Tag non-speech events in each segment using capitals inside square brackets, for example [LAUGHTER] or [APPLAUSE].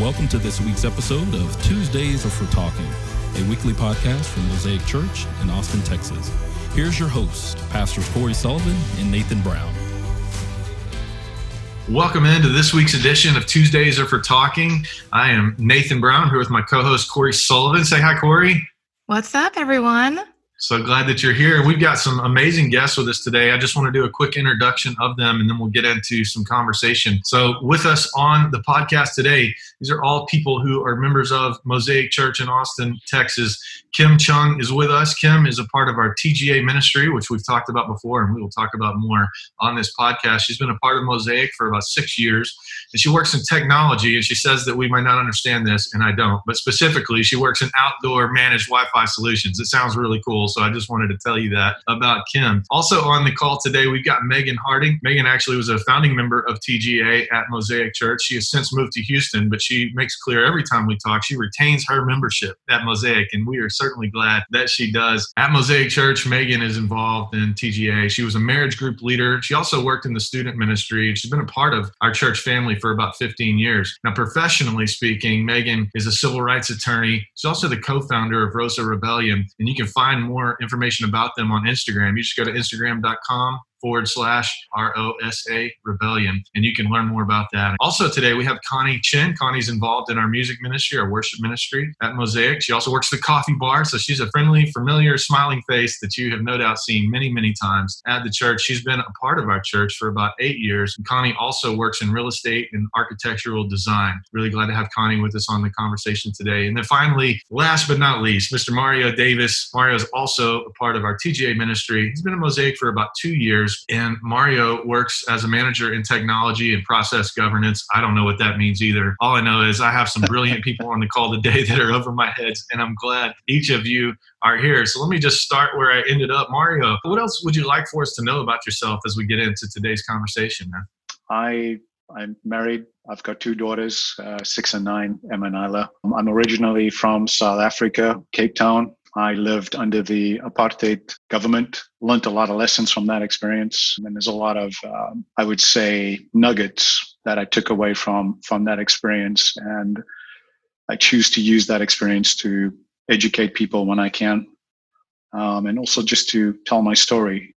welcome to this week's episode of Tuesdays are for Talking, a weekly podcast from Mosaic Church in Austin, Texas. Here's your host, Pastors Corey Sullivan and Nathan Brown. Welcome into this week's edition of Tuesdays are for Talking. I am Nathan Brown. I'm here with my co-host Corey Sullivan. Say hi, Corey. What's up, everyone? So glad that you're here. We've got some amazing guests with us today. I just want to do a quick introduction of them and then we'll get into some conversation. So, with us on the podcast today, these are all people who are members of Mosaic Church in Austin, Texas. Kim Chung is with us. Kim is a part of our TGA ministry, which we've talked about before, and we will talk about more on this podcast. She's been a part of Mosaic for about six years, and she works in technology. And she says that we might not understand this, and I don't, but specifically, she works in outdoor managed Wi Fi solutions. It sounds really cool. So I just wanted to tell you that about Kim. Also on the call today, we've got Megan Harding. Megan actually was a founding member of TGA at Mosaic Church. She has since moved to Houston, but she makes clear every time we talk, she retains her membership at Mosaic, and we are certainly glad that she does. At Mosaic Church, Megan is involved in TGA. She was a marriage group leader. She also worked in the student ministry. She's been a part of our church family for about 15 years. Now, professionally speaking, Megan is a civil rights attorney. She's also the co founder of Rosa Rebellion, and you can find more more information about them on Instagram, you just go to instagram.com forward slash ROSA Rebellion. And you can learn more about that. Also, today we have Connie Chin. Connie's involved in our music ministry, our worship ministry at Mosaic. She also works the coffee bar. So she's a friendly, familiar, smiling face that you have no doubt seen many, many times at the church. She's been a part of our church for about eight years. And Connie also works in real estate and architectural design. Really glad to have Connie with us on the conversation today. And then finally, last but not least, Mr. Mario Davis. Mario is also a part of our TGA ministry. He's been at Mosaic for about two years years. And Mario works as a manager in technology and process governance. I don't know what that means either. All I know is I have some brilliant people on the call today [LAUGHS] that are over my heads, and I'm glad each of you are here. So let me just start where I ended up. Mario, what else would you like for us to know about yourself as we get into today's conversation, man? I I'm married. I've got two daughters, uh, six and nine, Emma and Isla. I'm originally from South Africa, Cape Town. I lived under the apartheid government, learned a lot of lessons from that experience. And there's a lot of, um, I would say, nuggets that I took away from from that experience. And I choose to use that experience to educate people when I can, um, and also just to tell my story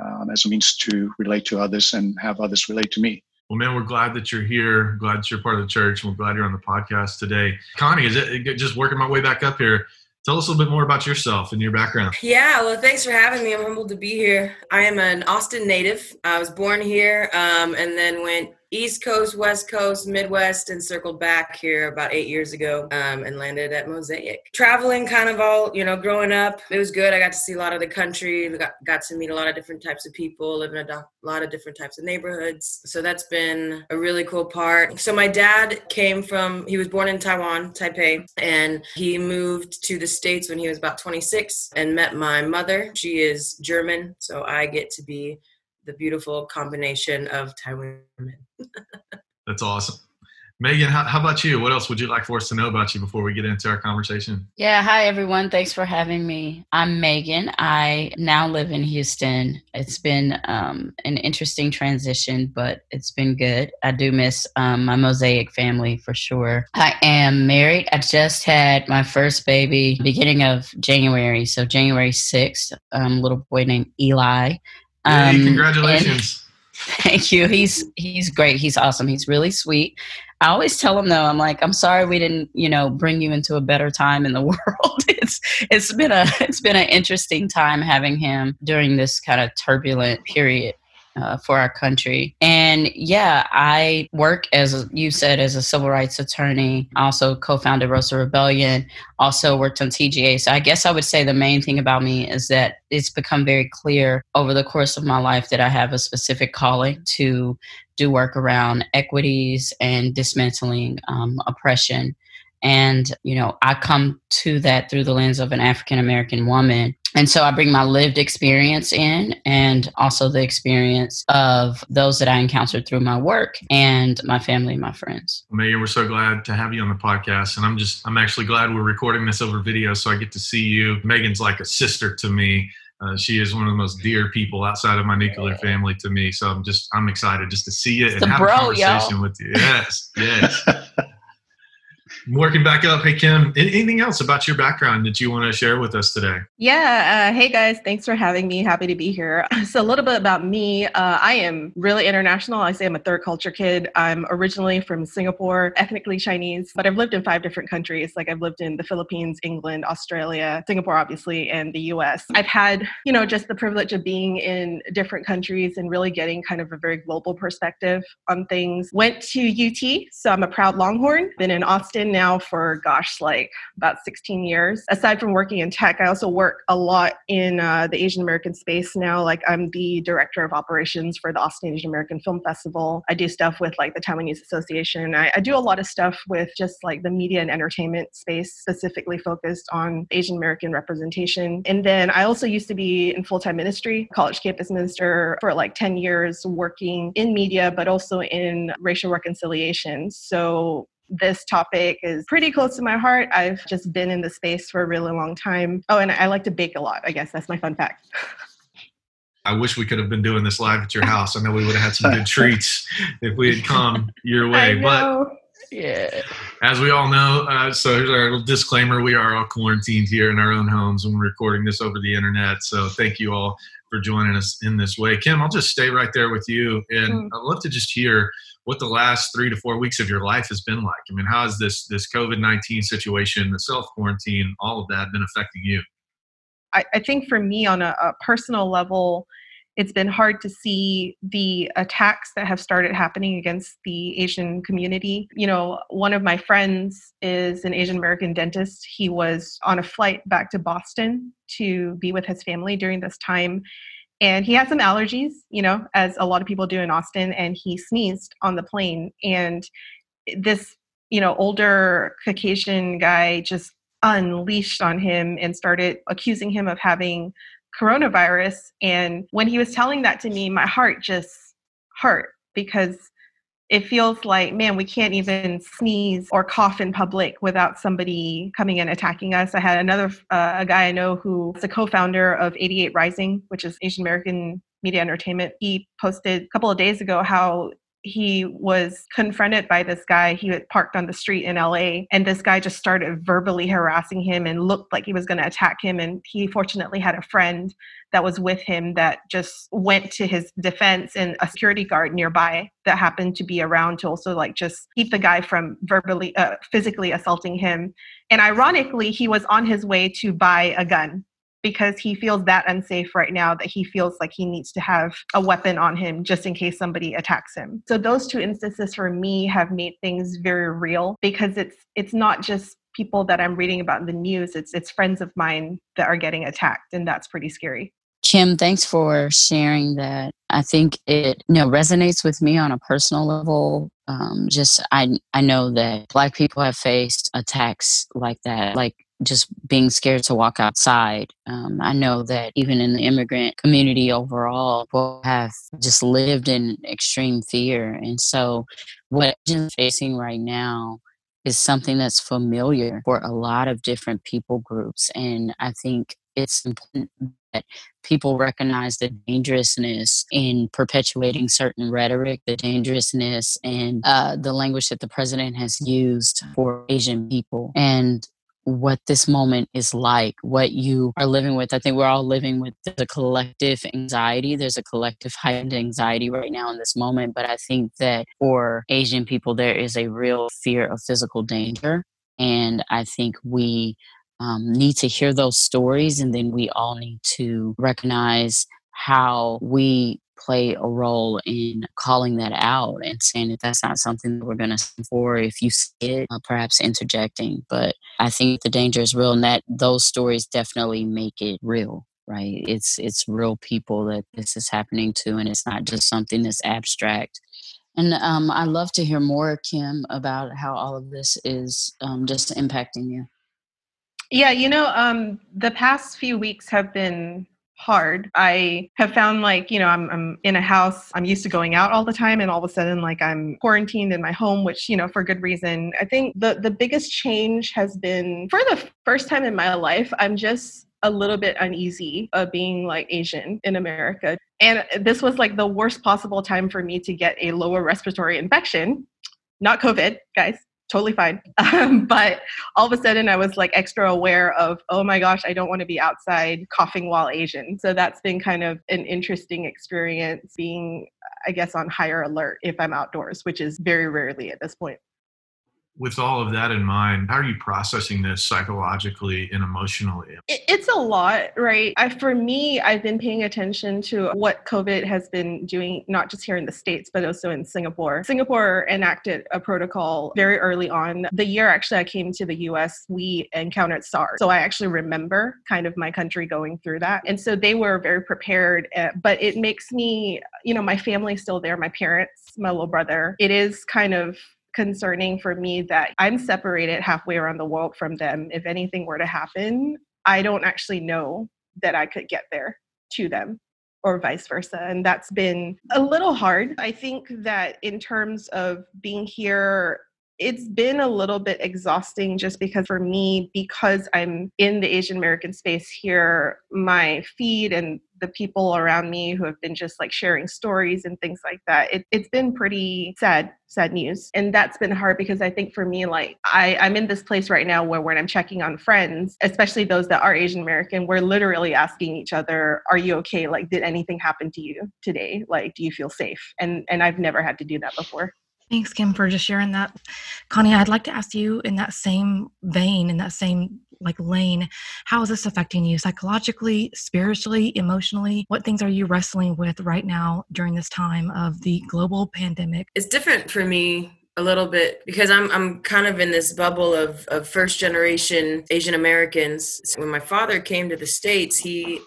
um, as a means to relate to others and have others relate to me. Well, man, we're glad that you're here. Glad that you're part of the church. And we're glad you're on the podcast today. Connie, is it just working my way back up here? Tell us a little bit more about yourself and your background. Yeah, well, thanks for having me. I'm humbled to be here. I am an Austin native. I was born here um, and then went East Coast, West Coast, Midwest, and circled back here about eight years ago um, and landed at Mosaic. Traveling kind of all, you know, growing up, it was good. I got to see a lot of the country, got, got to meet a lot of different types of people, live in a lot of different types of neighborhoods. So that's been a really cool part. So my dad came from, he was born in Taiwan, Taipei, and he moved to the States when he was about 26 and met my mother. She is German, so I get to be the beautiful combination of Taiwan women. That's awesome. Megan, how, how, about you? What else would you like for us to know about you before we get into our conversation? Yeah, hi everyone. Thanks for having me. I'm Megan. I now live in Houston. It's been um, an interesting transition, but it's been good. I do miss um, my Mosaic family for sure. I am married. I just had my first baby beginning of January, so January 6th. Um, little boy named Eli. Hey, um, congratulations. [LAUGHS] Thank you. He's he's great. He's awesome. He's really sweet. I always tell him though, I'm like, I'm sorry we didn't, you know, bring you into a better time in the [LAUGHS] world. it's it's been a it's been an interesting time having him during this kind of turbulent period uh, for our country. And yeah, I work as you said as a civil rights attorney. I also co-founded Rosa Rebellion. Also worked on TGA. So I guess I would say the main thing about me is that it's become very clear over the course of my life that I have a specific calling to do work around equities and dismantling um, oppression. And, you know, I come to that through the lens of an African American woman and so I bring my lived experience in and also the experience of those that I encountered through my work and my family and my friends. Megan, we're so glad to have you on the podcast. And I'm just, I'm actually glad we're recording this over video so I get to see you. Megan's like a sister to me. Uh, she is one of the most dear people outside of my nuclear family to me. So I'm just, I'm excited just to see you it's and have bro, a conversation y'all. with you. Yes, yes. [LAUGHS] Working back up. Hey, Kim, anything else about your background that you want to share with us today? Yeah. Uh, hey, guys. Thanks for having me. Happy to be here. [LAUGHS] So, a little bit about me. Uh, I am really international. I say I'm a third culture kid. I'm originally from Singapore, ethnically Chinese, but I've lived in five different countries. Like, I've lived in the Philippines, England, Australia, Singapore, obviously, and the US. I've had, you know, just the privilege of being in different countries and really getting kind of a very global perspective on things. Went to UT, so I'm a proud Longhorn. Been in Austin now for, gosh, like about 16 years. Aside from working in tech, I also work a lot in uh, the Asian American space now. Like I'm the director of operations for the Austin Asian American Film Festival. I do stuff with like the Taiwanese Association. I, I do a lot of stuff with just like the media and entertainment space, specifically focused on Asian American representation. And then I also used to be in full time ministry, college campus minister for like 10 years, working in media, but also in racial reconciliation. So this topic is pretty close to my heart. I've just been in the space for a really long time. Oh, and I like to bake a lot. I guess that's my fun fact. [LAUGHS] I wish we could have been doing this live at your house. I know we would have had some good treats if we had come your [LAUGHS] way. But yeah. As we all know, uh, so here's our little disclaimer: we are all quarantined here in our own homes, and we're recording this over the internet. So thank you all for joining us in this way. Kim, I'll just stay right there with you, and mm. I'd love to just hear what the last three to four weeks of your life has been like. I mean, how has this this COVID nineteen situation, the self quarantine, all of that been affecting you? I, I think for me, on a, a personal level, it's been hard to see the attacks that have started happening against the Asian community. You know, one of my friends is an Asian American dentist. He was on a flight back to Boston to be with his family during this time and he had some allergies you know as a lot of people do in austin and he sneezed on the plane. And this you know older caucasian guy just unleashed on him and started accusing him of having coronavirus. And when he was telling that to me my heart just hurt because it feels like man we can't even sneeze or cough in public without somebody coming and attacking us. I had another uh, a guy i know who is a co-founder of 88 rising which is asian american media entertainment. He posted a couple of days ago how he was confronted by this guy. He had parked on the street in LA, and this guy just started verbally harassing him and looked like he was going to attack him. And he fortunately had a friend that was with him that just went to his defense and a security guard nearby that happened to be around to also like just keep the guy from verbally, uh, physically assaulting him. And ironically, he was on his way to buy a gun because he feels that unsafe right now that he feels like he needs to have a weapon on him just in case somebody attacks him. So those two instances for me have made things very real because it's it's not just people that I'm reading about in the news, it's it's friends of mine that are getting attacked and that's pretty scary. Kim, thanks for sharing that. I think it you know resonates with me on a personal level. Um, just I I know that Black people have faced attacks like that, like just being scared to walk outside. Um, I know that even in the immigrant community overall, people have just lived in extreme fear. And so, what I'm facing right now is something that's familiar for a lot of different people groups. And I think it's important that people recognize the dangerousness in perpetuating certain rhetoric, the dangerousness and uh, the language that the president has used for Asian people. And what this moment is like, what you are living with. I think we're all living with the collective anxiety. There's a collective heightened anxiety right now in this moment. But I think that for Asian people, there is a real fear of physical danger. And I think we um, need to hear those stories. And then we all need to recognize how we play a role in calling that out and saying that that's not something that we're going to stand for. If you see it, uh, perhaps interjecting. But I think the danger is real, and that those stories definitely make it real. Right? It's it's real people that this is happening to, and it's not just something that's abstract. And um, I love to hear more, Kim, about how all of this is um, just impacting you. Yeah, you know, um, the past few weeks have been hard. I have found like, you know, I'm, I'm in a house, I'm used to going out all the time, and all of a sudden, like, I'm quarantined in my home, which, you know, for good reason. I think the, the biggest change has been for the first time in my life, I'm just a little bit uneasy of being like Asian in America. And this was like the worst possible time for me to get a lower respiratory infection, not COVID, guys, totally fine. [LAUGHS] Um, but all of a sudden, I was like extra aware of, oh my gosh, I don't want to be outside coughing while Asian. So that's been kind of an interesting experience being, I guess, on higher alert if I'm outdoors, which is very rarely at this point with all of that in mind, how are you processing this psychologically and emotionally? It's a lot, right? I, for me, I've been paying attention to what COVID has been doing, not just here in the States, but also in Singapore. Singapore enacted a protocol very early on. The year actually I came to the US, we encountered SARS. So I actually remember kind of my country going through that. And so they were very prepared, uh, but it makes me, you know, my family's still there, my parents, my little brother. It is kind of concerning for me that I'm separated halfway around the world from them. If anything were to happen, I don't actually know that I could get there to them or vice versa. And that's been a little hard. I think that in terms of being here it's been a little bit exhausting just because for me because i'm in the asian american space here my feed and the people around me who have been just like sharing stories and things like that it, has been pretty sad sad news. And that's been hard because i think for me like I, i'm in this place right now where when i'm checking on friends especially those that are asian american we're literally asking each other are you okay? Like did anything happen to you today? Like do you feel safe? And and i've never had to do that before Thanks, Kim, for just sharing that. Connie, I'd like to ask you in that same vein, in that same like lane, how is this affecting you psychologically, spiritually, emotionally? What things are you wrestling with right now during this time of the global pandemic? It's different for me a little bit because I'm I'm kind of in this bubble of, of first generation Asian Americans. When my father came to the States, he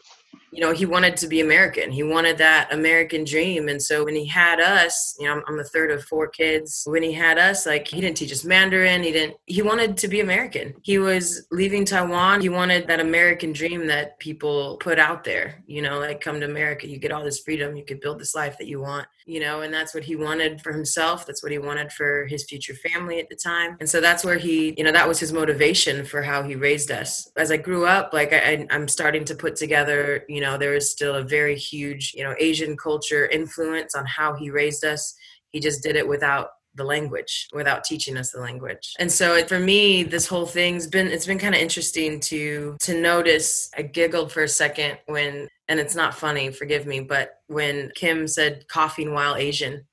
you know, he wanted to be American. He wanted that American dream. And so when he had us, you know, I'm, I'm, the third of four kids. When he had us, like he didn't teach us Mandarin. He didn't, he wanted to be American. He was leaving Taiwan. He wanted that American dream that people put out there, you know, like come to America, you get all this freedom, you could build this life that you want, you know, and that's what he wanted for himself. That's what he wanted for his future family at the time. And so that's where he, you know, that was his motivation for how he raised us. As I grew up, like I, I'm starting to put together, you know, know there is still a very huge you know asian culture influence on how he raised us he just did it without the language without teaching us the language and so for me this whole thing's been it's been kind of interesting to to notice i giggled for a second when and it's not funny forgive me but when kim said coughing while asian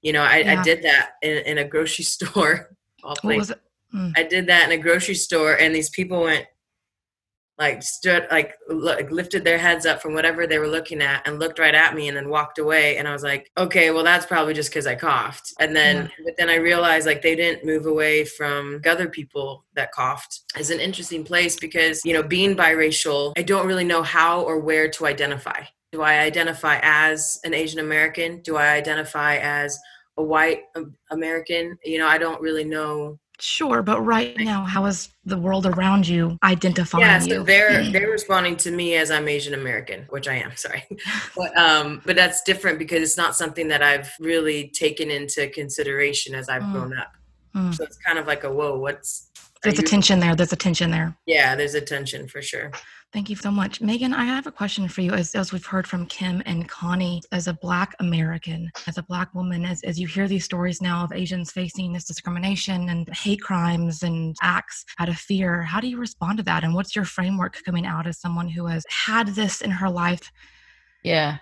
you know i, yeah. I did that in, in a grocery [LAUGHS] store what was it? Mm. i did that in a grocery store and these people went like stood like like lifted their heads up from whatever they were looking at and looked right at me and then walked away. And i was like okay well that's probably just because i coughed. And then yeah. but then i realized like they didn't move away from other people that coughed. Is an interesting place because you know being biracial i don't really know how or where to identify. Do i identify as an asian american? Do i identify as a white um, american? You know i don't really know Sure, but right now, how is the world around you identifying yeah, so you? they're they're responding to me as I'm Asian American, which I am. [LAUGHS] Sorry, but um, but that's different because it's not something that I've really taken into consideration as I've mm. grown up. Mm. So it's kind of like a whoa, what's there's a tension there. There's a tension there. Yeah, there's a tension for sure. Thank you so much. Megan, I have a question for you. As, as we've heard from Kim and Connie, as a Black American, as a Black woman, as, as you hear these stories now of Asians facing this discrimination and hate crimes and acts out of fear, how do you respond to that? And what's your framework coming out as someone who has had this in her life? Yeah,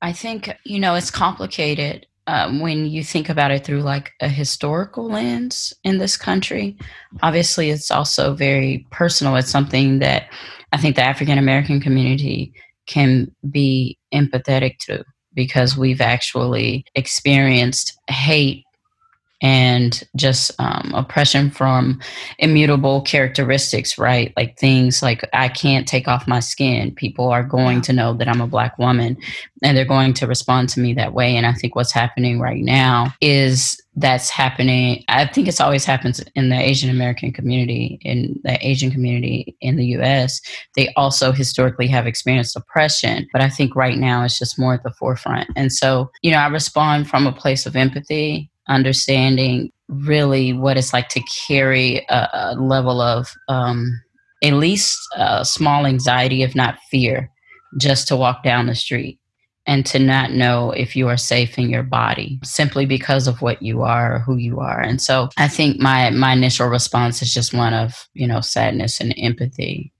I think, you know, it's complicated um, when you think about it through like a historical lens in this country. Obviously, it's also very personal. It's something that I think the African American community can be empathetic to because we've actually experienced hate and just um, oppression from immutable characteristics, right? Like things like I can't take off my skin. People are going to know that I'm a black woman and they're going to respond to me that way. And I think what's happening right now is that's happening. I think it's always happens in the Asian American community, in the Asian community in the US. They also historically have experienced oppression, but I think right now it's just more at the forefront. And so, you know, I respond from a place of empathy understanding really what it's like to carry a, a level of um, at least a small anxiety, if not fear, just to walk down the street. And to not know if you are safe in your body simply because of what you are or who you are. And so I think my my initial response is just one of, you know, sadness and empathy.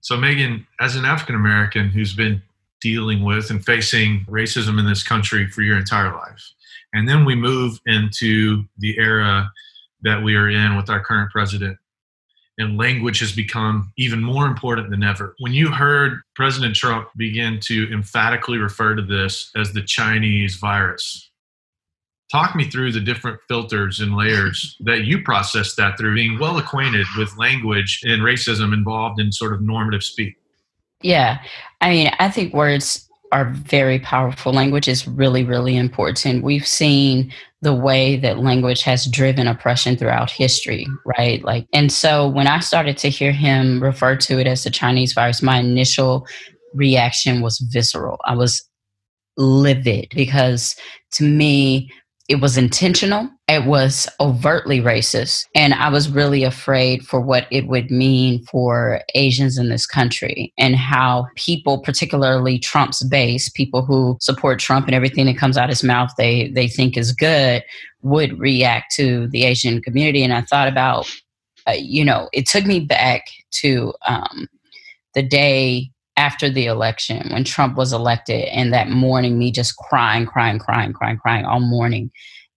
So Megan, as an African American who's been dealing with and facing racism in this country for your entire life, and then we move into the era that we are in with our current president and language has become even more important than ever. When you heard President Trump begin to emphatically refer to this as the Chinese virus, talk me through the different filters and layers [LAUGHS] that you processed that through being well acquainted with language and racism involved in sort of normative speak. Yeah. I mean, I think words are very powerful. Language is really, really important. We've seen the way that language has driven oppression throughout history, right? Like, and so when I started to hear him refer to it as the Chinese virus, my initial reaction was visceral. I was livid because to me, it was intentional it was overtly racist and i was really afraid for what it would mean for asians in this country and how people particularly trump's base people who support trump and everything that comes out his mouth they they think is good would react to the asian community. And i thought about uh, you know it took me back to um, the day after the election when Trump was elected, and that morning, me just crying, crying, crying, crying, crying all morning,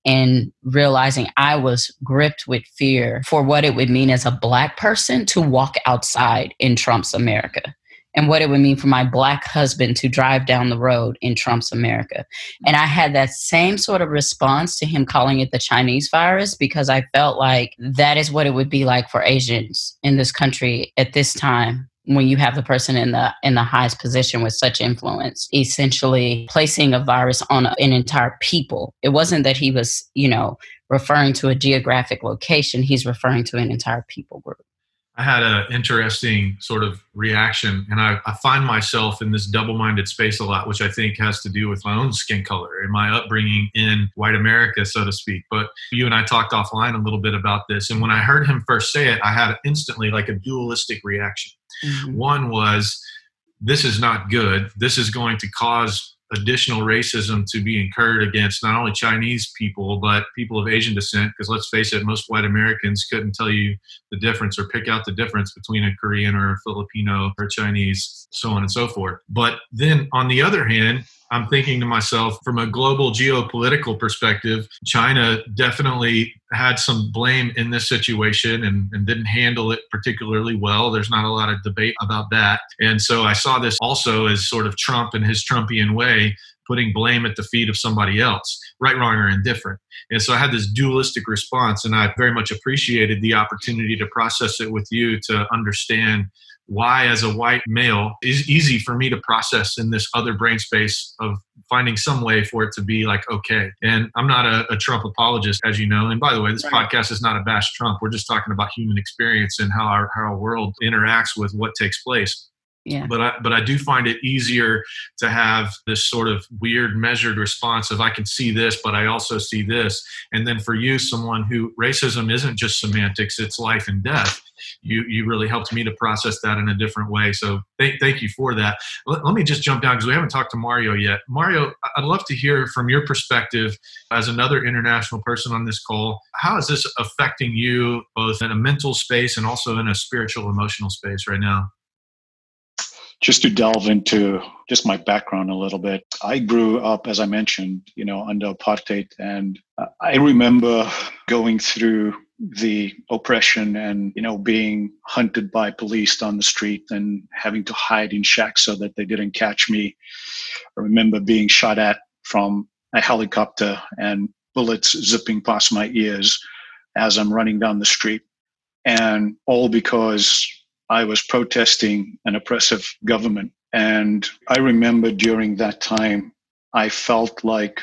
and realizing I was gripped with fear for what it would mean as a Black person to walk outside in Trump's America. And what it would mean for my black husband to drive down the road in Trump's America. And I had that same sort of response to him calling it the Chinese virus because I felt like that is what it would be like for Asians in this country at this time when you have the person in the in the highest position with such influence essentially placing a virus on an entire people. It wasn't that he was you know referring to a geographic location he's referring to an entire people group I had an interesting sort of reaction, and I, I, find myself in this double minded space a lot, which I think has to do with my own skin color and my upbringing in white America, so to speak. But you and I talked offline a little bit about this, and when I heard him first say it, I had instantly like a dualistic reaction. Mm-hmm. One was, this is not good. This is going to cause additional racism to be incurred against not only Chinese people but people of Asian descent. Because let's face it, most white Americans couldn't tell you the difference or pick out the difference between a Korean or a Filipino or Chinese, so on and so forth. But then on the other hand, I'm thinking to myself from a global geopolitical perspective, China definitely had some blame in this situation and, and, didn't handle it particularly well. There's not a lot of debate about that. And so I saw this also as sort of Trump and his Trumpian way, putting blame at the feet of somebody else, right, wrong, or indifferent. And so I had this dualistic response, and I very much appreciated the opportunity to process it with you to understand why as a white male is easy for me to process in this other brain space of finding some way for it to be like okay and i'm not a, a trump apologist as you know and by the way this right. podcast is not a bash trump we're just talking about human experience and how our, how our world interacts with what takes place yeah. But I, but I do find it easier to have this sort of weird measured response of I can see this, but I also see this. And then for you, someone who racism isn't just semantics, it's life and death. You, you really helped me to process that in a different way. So thank, thank you for that. Let, let me just jump down because we haven't talked to Mario yet. Mario, I'd love to hear from your perspective as another international person on this call. How is this affecting you both in a mental space and also in a spiritual, emotional space right now? just to delve into just my background a little bit i grew up as i mentioned you know under apartheid and i remember going through the oppression and you know being hunted by police on the street and having to hide in shacks so that they didn't catch me. I remember being shot at from a helicopter and bullets zipping past my ears as i'm running down the street. And all because I was protesting an oppressive government. And I remember during that time, I felt like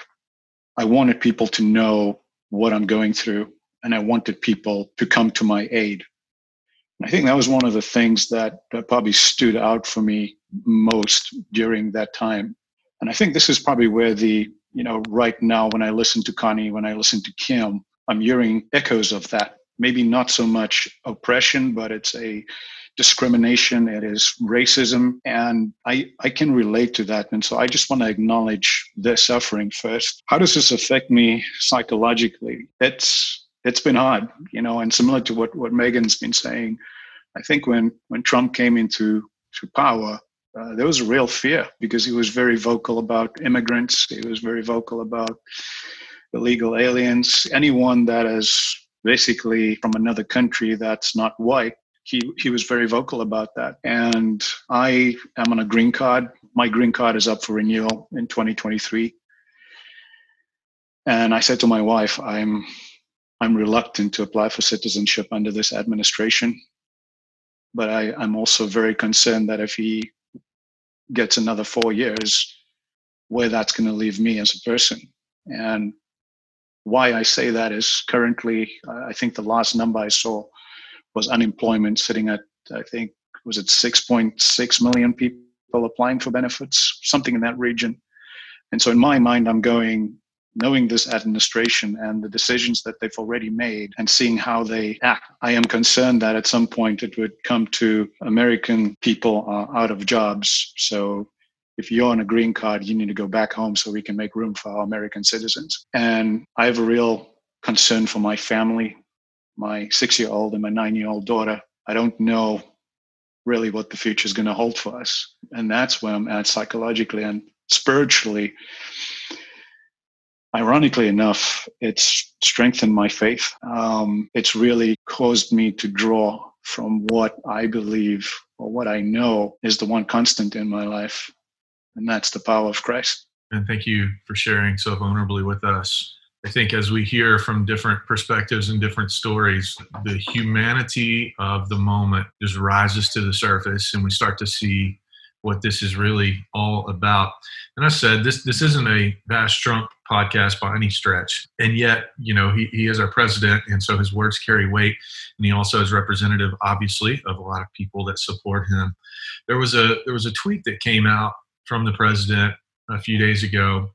I wanted people to know what I'm going through, and I wanted people to come to my aid. I think that was one of the things that, that probably stood out for me most during that time. And I think this is probably where the, you know, right now when I listen to Connie, when I listen to Kim, I'm hearing echoes of that. Maybe not so much oppression, but it's a discrimination, it is racism, and I, I can relate to that. And so I just want to acknowledge their suffering first. How does this affect me psychologically? It's it's been hard, you know, and similar to what, what Megan's been saying, I think when, when Trump came into to power, uh, there was a real fear because he was very vocal about immigrants. He was very vocal about illegal aliens, anyone that is basically from another country that's not white. He, he was very vocal about that. And I am on a green card. My green card is up for renewal in 2023. And I said to my wife, I'm, I'm reluctant to apply for citizenship under this administration. But I, I'm also very concerned that if he gets another four years, where that's going to leave me as a person. And why I say that is currently, I think the last number I saw was unemployment sitting at, I think, was it 6.6 million people applying for benefits, something in that region. And so in my mind, I'm going, knowing this administration and the decisions that they've already made and seeing how they act, I am concerned that at some point it would come to American people uh, out of jobs. So if you're on a green card, you need to go back home so we can make room for our American citizens. And I have a real concern for my family, my six year old and my nine year old daughter. I don't know really what the future is going to hold for us. And that's where I'm at psychologically and spiritually. Ironically enough, it's strengthened my faith. Um, it's really caused me to draw from what I believe or what I know is the one constant in my life, and that's the power of Christ. And thank you for sharing so vulnerably with us. I think as we hear from different perspectives and different stories, the humanity of the moment just rises to the surface, and we start to see what this is really all about. And I said this this isn't a bash Trump podcast by any stretch, and yet you know he, he is our president, and so his words carry weight, and he also is representative, obviously, of a lot of people that support him. There was a there was a tweet that came out from the president a few days ago.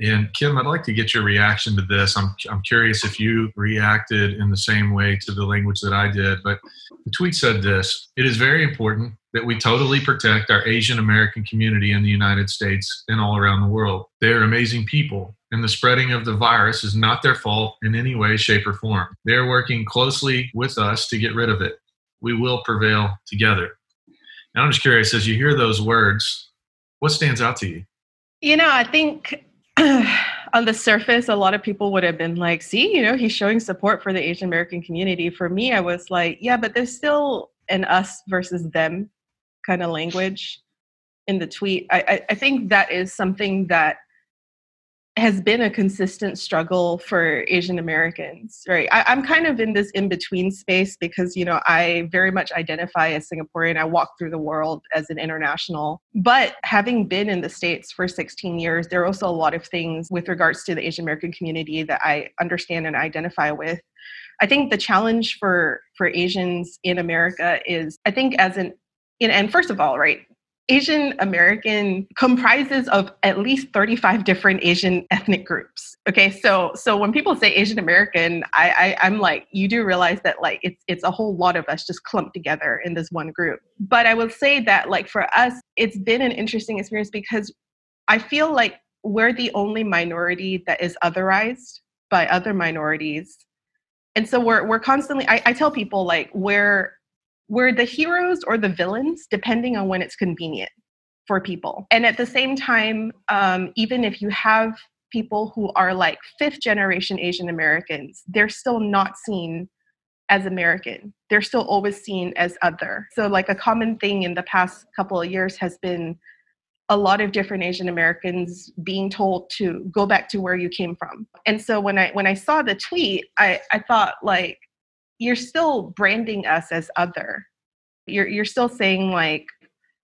And Kim, I'd like to get your reaction to this. I'm, I'm curious if you reacted in the same way to the language that I did. But the tweet said this It is very important that we totally protect our Asian American community in the United States and all around the world. They are amazing people, and the spreading of the virus is not their fault in any way, shape, or form. They are working closely with us to get rid of it. We will prevail together. Now, I'm just curious as you hear those words, what stands out to you? You know, I think [CLEARS THROAT] on the surface, a lot of people would have been like, see, you know, he's showing support for the Asian American community. For me, I was like, yeah, but there's still an us versus them kind of language in the tweet. I, I, think that is something that has been a consistent struggle for Asian Americans, right? I, am kind of in this in between space because, you know, I very much identify as Singaporean. I walk through the world as an international. But having been in the States for 16 years, there are also a lot of things with regards to the Asian American community that I understand and identify with. I think the challenge for for Asians in America is I think as an and first of all, right, Asian American comprises of at least 35 different Asian ethnic groups. Okay, so so when people say Asian American, I, I am like, you do realize that like it's it's a whole lot of us just clumped together in this one group. But I will say that like for us, it's been an interesting experience because I feel like we're the only minority that is otherized by other minorities. And so we're we're constantly I, I tell people like we're we're the heroes or the villains depending on when it's convenient for people. And at the same time um, even if you have people who are like fifth generation asian americans they're still not seen as american. They're still always seen as other. So like a common thing in the past couple of years has been a lot of different asian americans being told to go back to where you came from. And so when i when i saw the tweet i i thought like you're still branding us as other. You're you're still saying like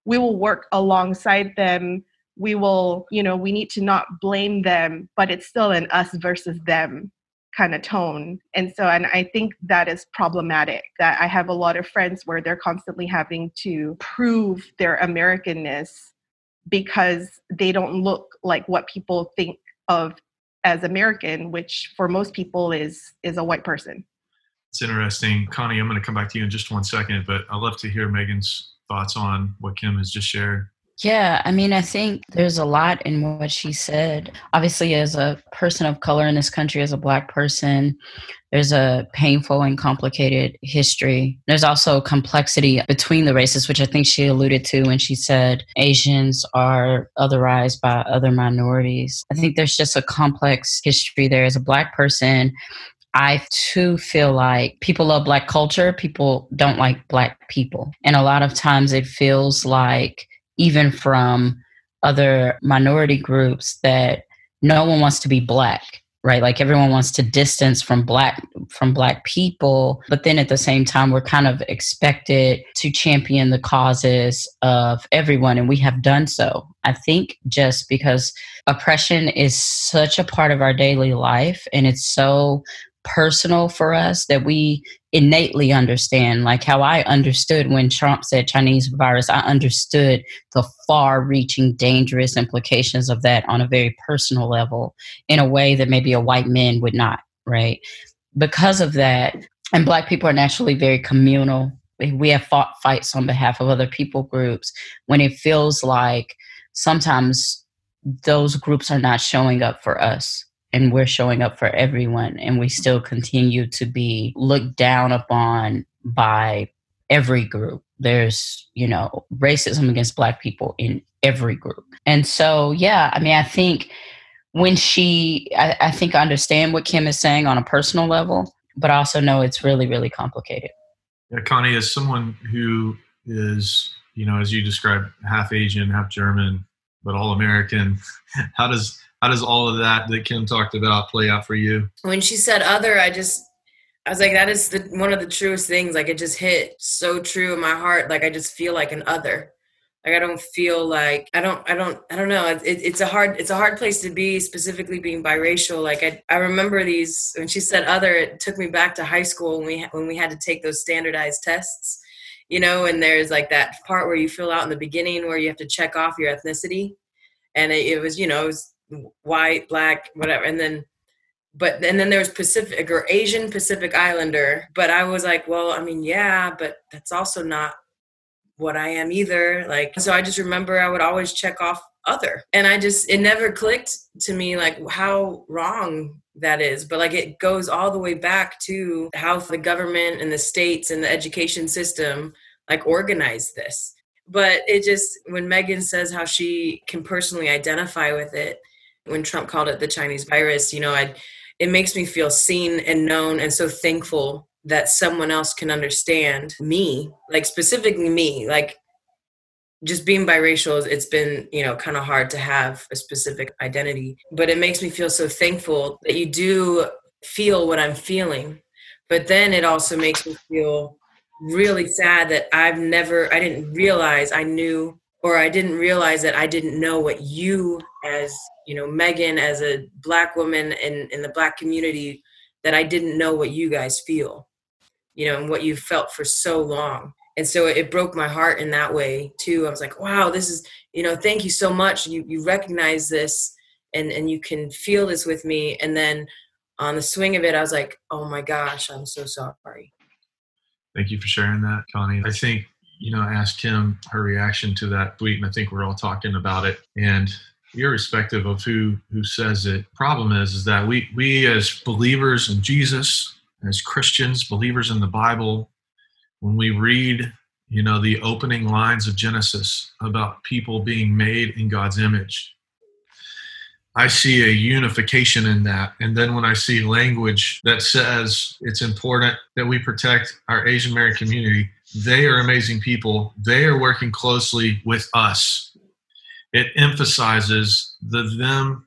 we will work alongside them. We will, you know, we need to not blame them, but it's still an us versus them kind of tone. And so and I think that is problematic. That I have a lot of friends where they're constantly having to prove their Americanness because they don't look like what people think of as American, which for most people is is a white person. It's interesting. Connie, I'm going to come back to you in just one second, but I'd love to hear Megan's thoughts on what Kim has just shared. Yeah, I mean, I think there's a lot in what she said. Obviously, as a person of color in this country, as a black person, there's a painful and complicated history. There's also complexity between the races, which I think she alluded to when she said Asians are otherized by other minorities. I think there's just a complex history there. As a black person, I too feel like people love black culture, people don't like black people. And a lot of times it feels like even from other minority groups that no one wants to be black right? Like everyone wants to distance from black from black people. But then at the same time we're kind of expected to champion the causes of everyone and we have done so. I think just because oppression is such a part of our daily life and it's so personal for us that we innately understand. Like how i understood when trump said chinese virus i understood the far reaching dangerous implications of that on a very personal level in a way that maybe a white man would not right? Because of that and black people are naturally very communal. We have fought fights on behalf of other people groups when it feels like sometimes those groups are not showing up for us and we're showing up for everyone and we still continue to be looked down upon by every group. There's you know racism against black people in every group. And so yeah i mean i think when she I, I think i understand what kim is saying on a personal level but also know it's really really complicated. Yeah connie as someone who is you know as you described half asian half german but all american [LAUGHS] how does how does all of that that Kim talked about play out for you? When she said other, I just I was like, that is the one of the truest things. Like it just hit so true in my heart. Like I just feel like an other. Like I don't feel like I don't I don't I don't know. It, it's a hard it's a hard place to be. Specifically being biracial. Like I I remember these when she said other. It took me back to high school when we when we had to take those standardized tests. You know, and there's like that part where you fill out in the beginning where you have to check off your ethnicity, and it, it was you know it was white, black, whatever, and then but and then there was Pacific or Asian Pacific Islander. But I was like, well, I mean, yeah, but that's also not what I am either. Like, so I just remember I would always check off other, and I just it never clicked to me like how wrong that is. But like it goes all the way back to how the government and the states and the education system like organize this. But it just when Megan says how she can personally identify with it when Trump called it the Chinese virus, you know, I it makes me feel seen and known and so thankful that someone else can understand me, like specifically me, like just being biracial it's been you know kind of hard to have a specific identity but it makes me feel so thankful that you do feel what i'm feeling but then it also makes me feel really sad that i've never i didn't realize i knew or i didn't realize that i didn't know what you as you know megan as a black woman in in the black community that i didn't know what you guys feel you know and what you felt for so long. And so it broke my heart in that way too. I was like wow this is you know thank you so much. You you recognize this and and you can feel this with me. And then on the swing of it i was like oh my gosh i'm so sorry. Thank you for sharing that connie. I think you know I asked kim her reaction to that tweet and i think we're all talking about it. And irrespective of who who says it. Problem is, is that we we as believers in Jesus, as Christians, believers in the Bible, when we read, you know, the opening lines of Genesis about people being made in God's image, I see a unification in that. And then when I see language that says it's important that we protect our Asian American community, they are amazing people. They are working closely with us it emphasizes the them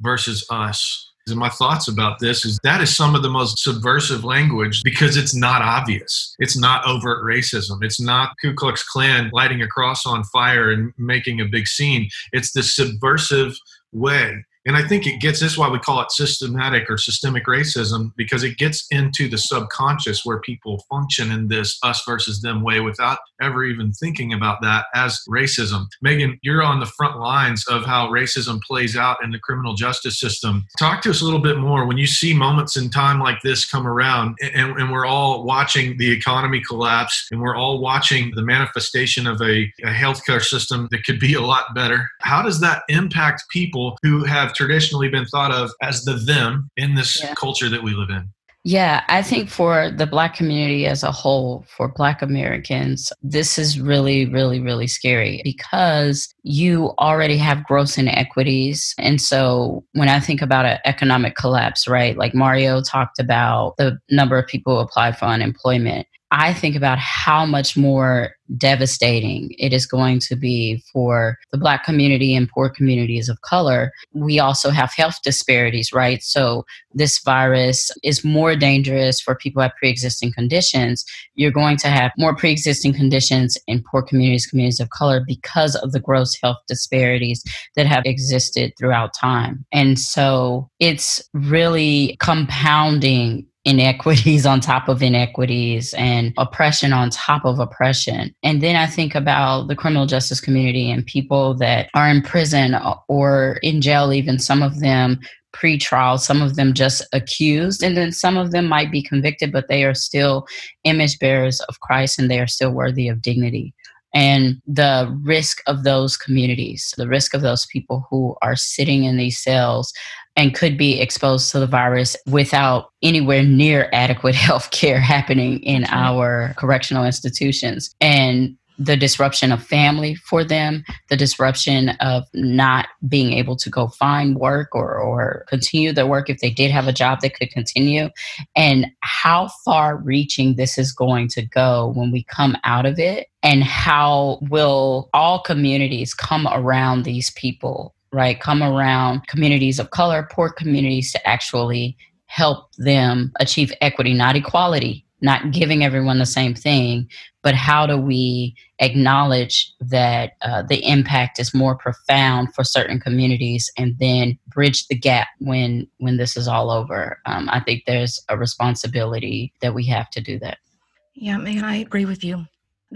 versus us. And my thoughts about this is that is some of the most subversive language because it's not obvious. It's not overt racism. It's not Ku Klux Klan lighting a cross on fire and making a big scene. It's the subversive way. And I think it gets this is why we call it systematic or systemic racism because it gets into the subconscious where people function in this us versus them way without ever even thinking about that as racism. Megan, you're on the front lines of how racism plays out in the criminal justice system. Talk to us a little bit more when you see moments in time like this come around and, and we're all watching the economy collapse and we're all watching the manifestation of a, a healthcare system that could be a lot better. How does that impact people who have traditionally been thought of as the them in this yeah. culture that we live in? Yeah, I think for the Black community as a whole, for Black Americans, this is really, really, really scary because you already have gross inequities. And so when I think about an economic collapse, right, like Mario talked about the number of people who apply for unemployment, I think about how much more devastating it is going to be for the Black community and poor communities of color. We also have health disparities, right? So, this virus is more dangerous for people with pre existing conditions. You're going to have more pre existing conditions in poor communities, communities of color, because of the gross health disparities that have existed throughout time. And so, it's really compounding inequities on top of inequities and oppression on top of oppression. And then I think about the criminal justice community and people that are in prison or in jail, even some of them pre-trial some of them just accused and then some of them might be convicted but they are still image bearers of christ and they are still worthy of dignity and the risk of those communities the risk of those people who are sitting in these cells and could be exposed to the virus without anywhere near adequate [LAUGHS] health care happening in our correctional institutions. And the disruption of family for them, the disruption of not being able to go find work or, or continue their work if they did have a job that could continue, and how far reaching this is going to go when we come out of it, and how will all communities come around these people right, come around communities of color, poor communities to actually help them achieve equity, not equality, not giving everyone the same thing, but how do we acknowledge that uh, the impact is more profound for certain communities and then bridge the gap when when this is all over? Um, I think there's a responsibility that we have to do that. Yeah, Megan, I agree with you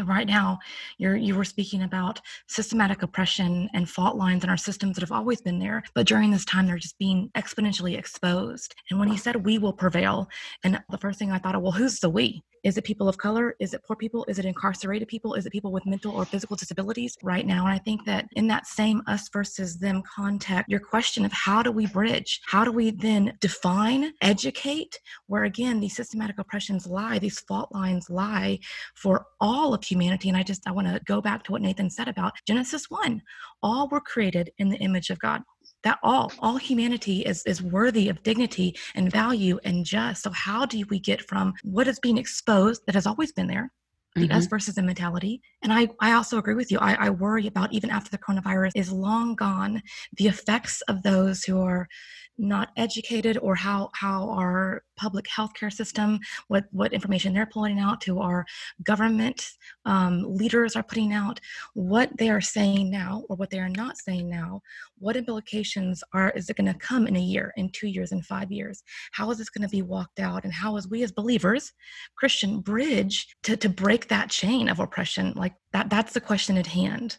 right now you're you were speaking about systematic oppression and fault lines in our systems that have always been there but during this time they're just being exponentially exposed. And when he said we will prevail and the first thing i thought of well who's the we is it people of color? Is it poor people? Is it incarcerated people? Is it people with mental or physical disabilities right now? And I think that in that same us versus them context, your question of how do we bridge? How do we then define, educate, where again, these systematic oppressions lie, these fault lines lie for all of humanity. And I just, I want to go back to what Nathan said about Genesis 1. All were created in the image of God that all all humanity is is worthy of dignity and value and just. So how do we get from what is being exposed that has always been there the mm-hmm. us versus the mentality? And i i also agree with you. I, I worry about even after the coronavirus is long gone the effects of those who are not educated or how how our public healthcare system what what information they're pulling out to our government um, leaders are putting out what they are saying now or what they are not saying now what implications are is it going to come in a year in two years in five years? How is this going to be walked out? And how as we as believers christian bridge to to break that chain of oppression? Like that that's the question at hand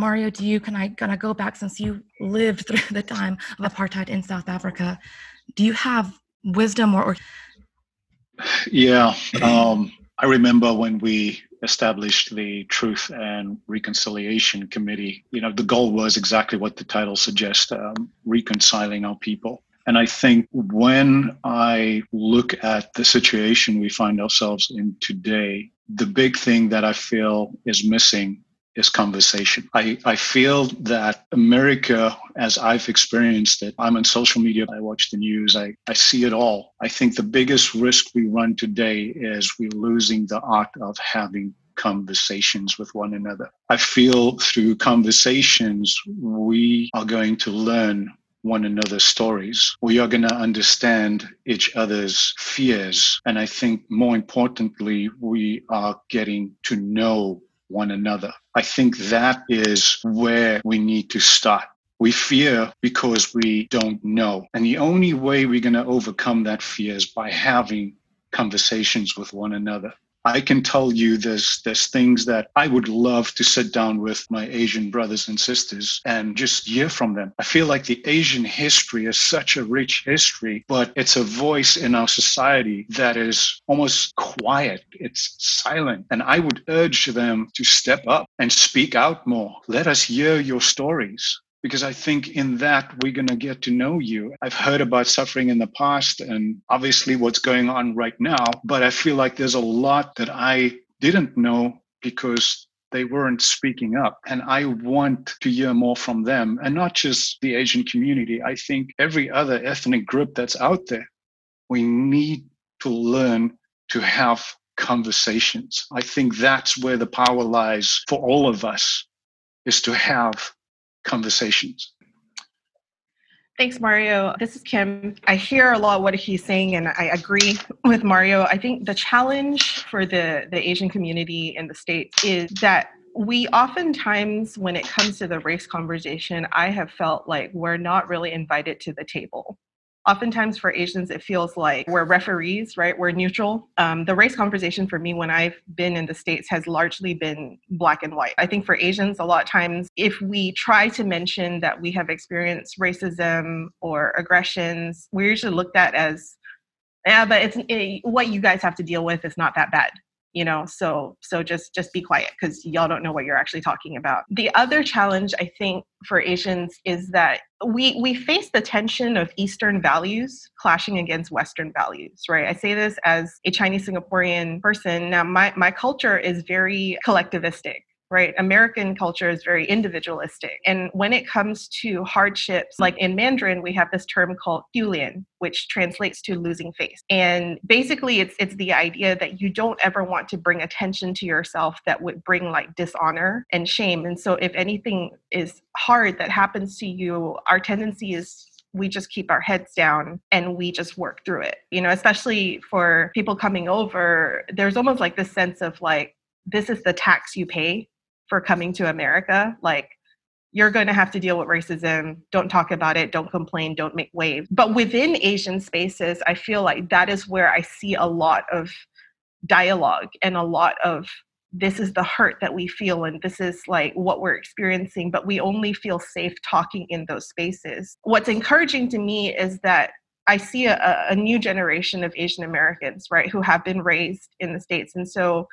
Mario, do you can I gonna go back since you lived through [LAUGHS] the time of apartheid in South Africa? Do you have wisdom or? or- yeah, um, I remember when we established the Truth and Reconciliation Committee. You know, the goal was exactly what the title suggests: um, reconciling our people. And I think when I look at the situation we find ourselves in today, the big thing that I feel is missing is conversation. I, I feel that America, as I've experienced it, I'm on social media, I watch the news, I, I see it all. I think the biggest risk we run today is we're losing the art of having conversations with one another. I feel through conversations, we are going to learn one another's stories. We are going to understand each other's fears. And I think more importantly, we are getting to know one another. I think that is where we need to start. We fear because we don't know. And the only way we're going to overcome that fear is by having conversations with one another. I can tell you there's there's things that I would love to sit down with my Asian brothers and sisters and just hear from them. I feel like the Asian history is such a rich history, but it's a voice in our society that is almost quiet. It's silent. And I would urge them to step up and speak out more. Let us hear your stories because I think in that we're going to get to know you. I've heard about suffering in the past and obviously what's going on right now, but I feel like there's a lot that I didn't know because they weren't speaking up. And I want to hear more from them and not just the Asian community. I think every other ethnic group that's out there, we need to learn to have conversations. I think that's where the power lies for all of us is to have conversations. Thanks, Mario. This is Kim. I hear a lot what he's saying, and I agree with Mario. I think the challenge for the, the Asian community in the States is that we oftentimes, when it comes to the race conversation, I have felt like we're not really invited to the table oftentimes for Asians, it feels like we're referees, right? We're neutral. Um, the race conversation for me when I've been in the States has largely been black and white. I think for Asians, a lot of times, if we try to mention that we have experienced racism or aggressions, we're usually looked at as, yeah, but it's it, what you guys have to deal with is not that bad you know so so just just be quiet because y'all don't know what you're actually talking about. The other challenge i think for asians is that we we face the tension of eastern values clashing against western values right? I say this as a chinese singaporean person. Now my my culture is very collectivistic right? American culture is very individualistic. And when it comes to hardships, like in Mandarin, we have this term called hulian, which translates to losing face. And basically it's it's the idea that you don't ever want to bring attention to yourself that would bring like dishonor and shame. And so if anything is hard that happens to you, our tendency is we just keep our heads down and we just work through it. You know, especially for people coming over, there's almost like this sense of like this is the tax you pay for coming to America. Like, you're going to have to deal with racism. Don't talk about it. Don't complain. Don't make waves. But within Asian spaces, I feel like that is where I see a lot of dialogue and a lot of this is the hurt that we feel and this is like what we're experiencing but we only feel safe talking in those spaces what's encouraging to me is that i see a, a new generation of asian americans right who have been raised in the states and so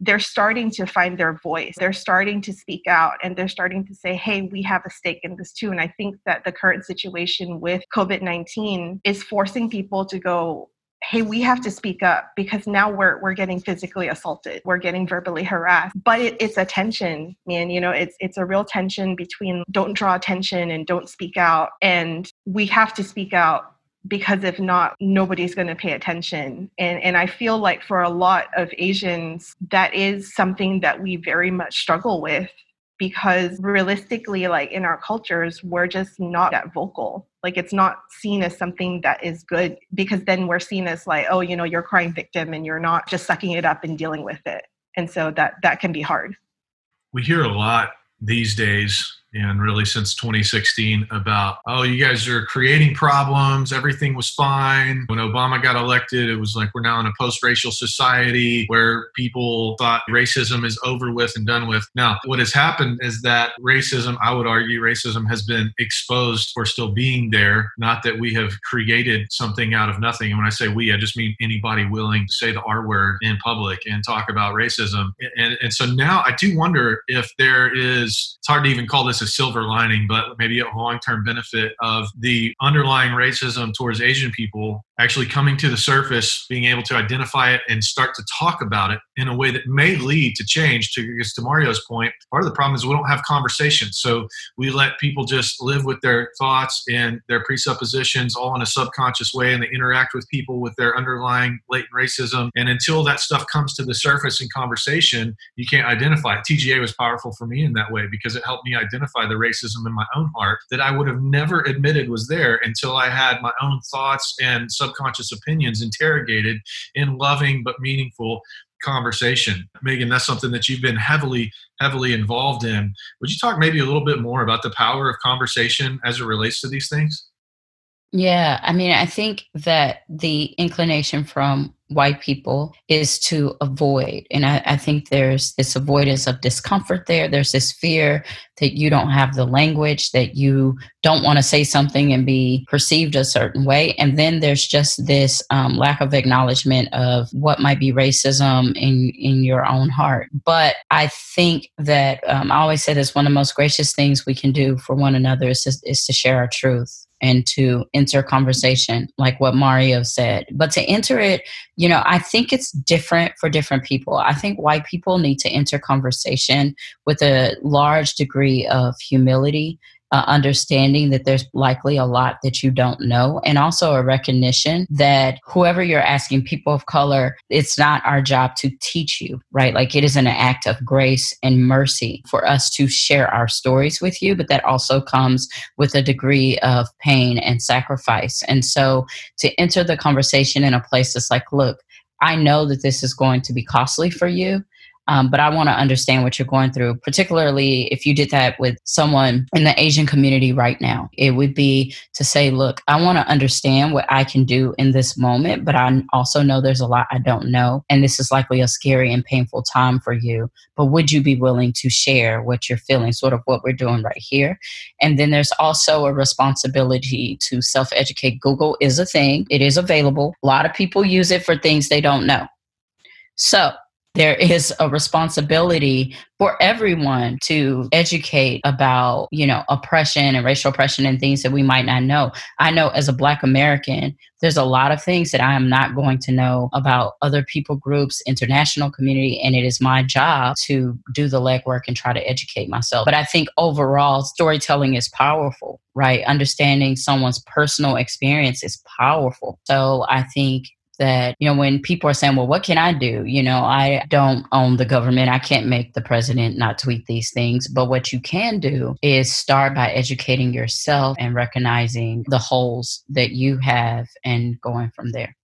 they're starting to find their voice. They're starting to speak out and they're starting to say, hey, we have a stake in this too. And I think that the current situation with COVID 19 is forcing people to go, hey we have to speak up because now we're we're getting physically assaulted we're getting verbally harassed but it, it's a tension man you know it's it's a real tension between don't draw attention and don't speak out and we have to speak out because if not nobody's going to pay attention. And and i feel like for a lot of asians that is something that we very much struggle with because realistically like in our cultures we're just not that vocal. Like it's not seen as something that is good because then we're seen as like oh you know you're crying victim and you're not just sucking it up and dealing with it. And so that that can be hard. We hear a lot these days and really since 2016 about oh you guys are creating problems. Everything was fine. When obama got elected it was like we're now in a post-racial society where people thought racism is over with and done with. Now what has happened is that racism i would argue racism has been exposed for still being there. Not that we have created something out of nothing. And when i say we i just mean anybody willing to say the r word in public and talk about racism. And, and so now i do wonder if there is it's hard to even call this a silver lining, but maybe a long term benefit of the underlying racism towards Asian people actually coming to the surface, being able to identify it and start to talk about it in a way that may lead to change. To, to Mario's point, part of the problem is we don't have conversations. So we let people just live with their thoughts and their presuppositions all in a subconscious way, and they interact with people with their underlying latent racism. And until that stuff comes to the surface in conversation, you can't identify it. TGA was powerful for me in that way because it helped me identify the racism in my own heart that I would have never admitted was there until I had my own thoughts and sub subconscious opinions interrogated in loving but meaningful conversation. Megan, that's something that you've been heavily, heavily involved in. Would you talk maybe a little bit more about the power of conversation as it relates to these things? Yeah, I mean, I think that the inclination from white people is to avoid. And I, I, think there's this avoidance of discomfort there. There's this fear that you don't have the language, that you don't want to say something and be perceived a certain way. And then there's just this um, lack of acknowledgement of what might be racism in, in your own heart. But I think that um, I always say this one of the most gracious things we can do for one another is to, is to share our truth and to enter conversation, like what Mario said. But to enter it, you know, I think it's different for different people. I think white people need to enter conversation with a large degree of humility uh, understanding that there's likely a lot that you don't know, and also a recognition that whoever you're asking, people of color, it's not our job to teach you, right? Like it is an act of grace and mercy for us to share our stories with you, but that also comes with a degree of pain and sacrifice. And so to enter the conversation in a place that's like, look, I know that this is going to be costly for you. Um, but I want to understand what you're going through, particularly if you did that with someone in the Asian community right now. It would be to say, look, I want to understand what I can do in this moment, but I also know there's a lot I don't know. And this is likely a scary and painful time for you. But would you be willing to share what you're feeling, sort of what we're doing right here? And then there's also a responsibility to self educate. Google is a thing, it is available. A lot of people use it for things they don't know. So there is a responsibility for everyone to educate about you know oppression and racial oppression and things that we might not know. I know as a black american there's a lot of things that i am not going to know about other people groups international community and it is my job to do the legwork and try to educate myself. But i think overall storytelling is powerful right? Understanding someone's personal experience is powerful. So i think that, you know, when people are saying, well, what can I do? You know, I don't own the government. I can't make the president not tweet these things. But what you can do is start by educating yourself and recognizing the holes that you have and going from there.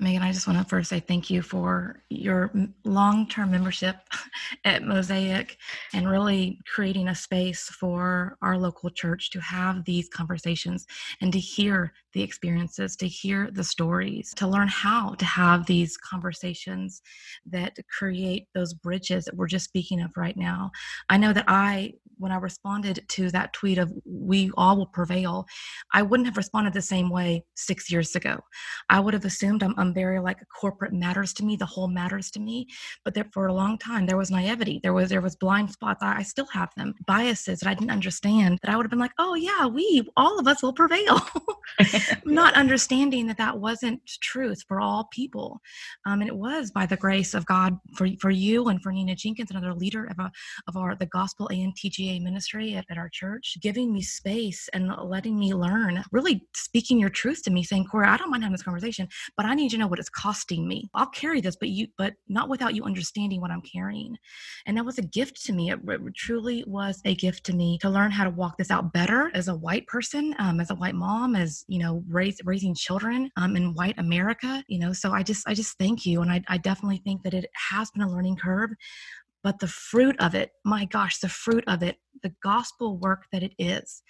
Megan, I just want to first say thank you for your long term membership [LAUGHS] at Mosaic and really creating a space for our local church to have these conversations and to hear the experiences, to hear the stories, to learn how to have these conversations that create those bridges that we're just speaking of right now. I know that I, when I responded to that tweet of we all will prevail, I wouldn't have responded the same way six years ago. I would have assumed I'm, I'm very like corporate matters to me, the whole matters to me. But that for a long time, there was naivety. There was there was blind spots. I, I still have them, biases that I didn't understand. That I would have been like, oh yeah, we all of us will prevail. [LAUGHS] [LAUGHS] not understanding that that wasn't truth for all people. Um, and it was by the grace of God for, for you and for Nina Jenkins, another leader of, a, of our the gospel and TGA ministry at, at our church, giving me space and letting me learn, really speaking your truth to me, saying, Corey, I don't mind having this conversation, but I need to know what it's costing me. I'll carry this, but you, but not without you understanding what I'm carrying. And that was a gift to me. It, it truly was a gift to me to learn how to walk this out better as a white person, um, as a white mom, as you know, raise, raising children um, in white America. You know, so I just I just thank you, and I, I definitely think that it has been a learning curve, but the fruit of it, my gosh, the fruit of it, the gospel work that it is.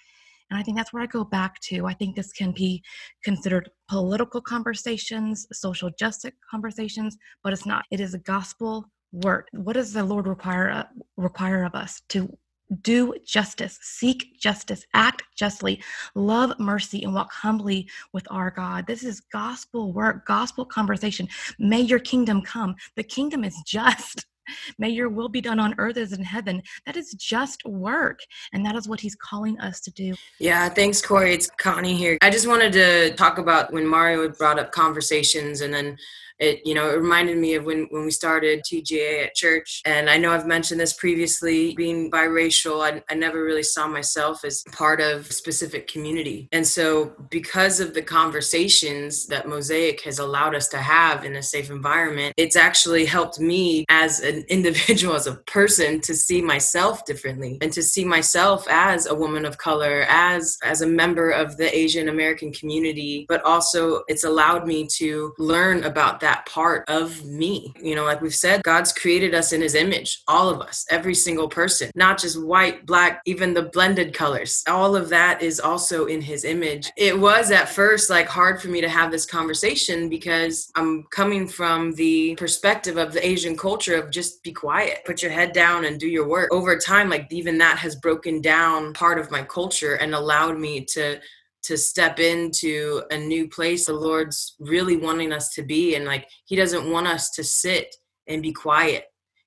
And I think that's where I go back to. I think this can be considered political conversations, social justice conversations, but it's not. It is a gospel work. What does the Lord require uh, require of us to do justice, seek justice, act justly, love mercy, and walk humbly with our God. This is gospel work, gospel conversation. May your kingdom come. The kingdom is just. [LAUGHS] May your will be done on earth as in heaven. That is just work. And that is what he's calling us to do. Yeah, thanks, Corey. It's Connie here. I just wanted to talk about when Mario brought up conversations and then it you know it reminded me of when when we started TGA at church. And I know I've mentioned this previously being biracial I, I never really saw myself as part of a specific community. And so because of the conversations that Mosaic has allowed us to have in a safe environment it's actually helped me as an [LAUGHS] individual as a person to see myself differently and to see myself as a woman of color as as a member of the Asian American community. But also it's allowed me to learn about that that part of me. You know, like we've said, God's created us in his image, all of us, every single person, not just white, black, even the blended colors. All of that is also in his image. It was at first like hard for me to have this conversation because I'm coming from the perspective of the Asian culture of just be quiet, put your head down and do your work. Over time, like even that has broken down part of my culture and allowed me to to step into a new place the lord's really wanting us to be. And like he doesn't want us to sit and be quiet.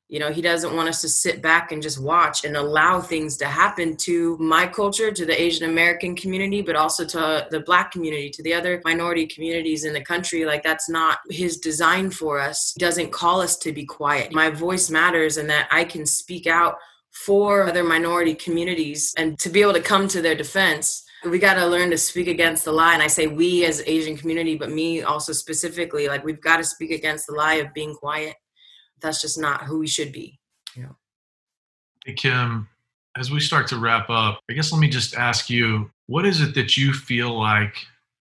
You know he doesn't want us to sit back and just watch and allow things to happen to my culture to the asian american community but also to the black community to the other minority communities in the country. Like that's not his design for us. He doesn't call us to be quiet. My voice matters and that i can speak out for other minority communities and to be able to come to their defense we got to learn to speak against the lie. And i say we as asian community but me also specifically like we've got to speak against the lie of being quiet. That's just not who we should be. You know hey kim as we start to wrap up i guess let me just ask you what is it that you feel like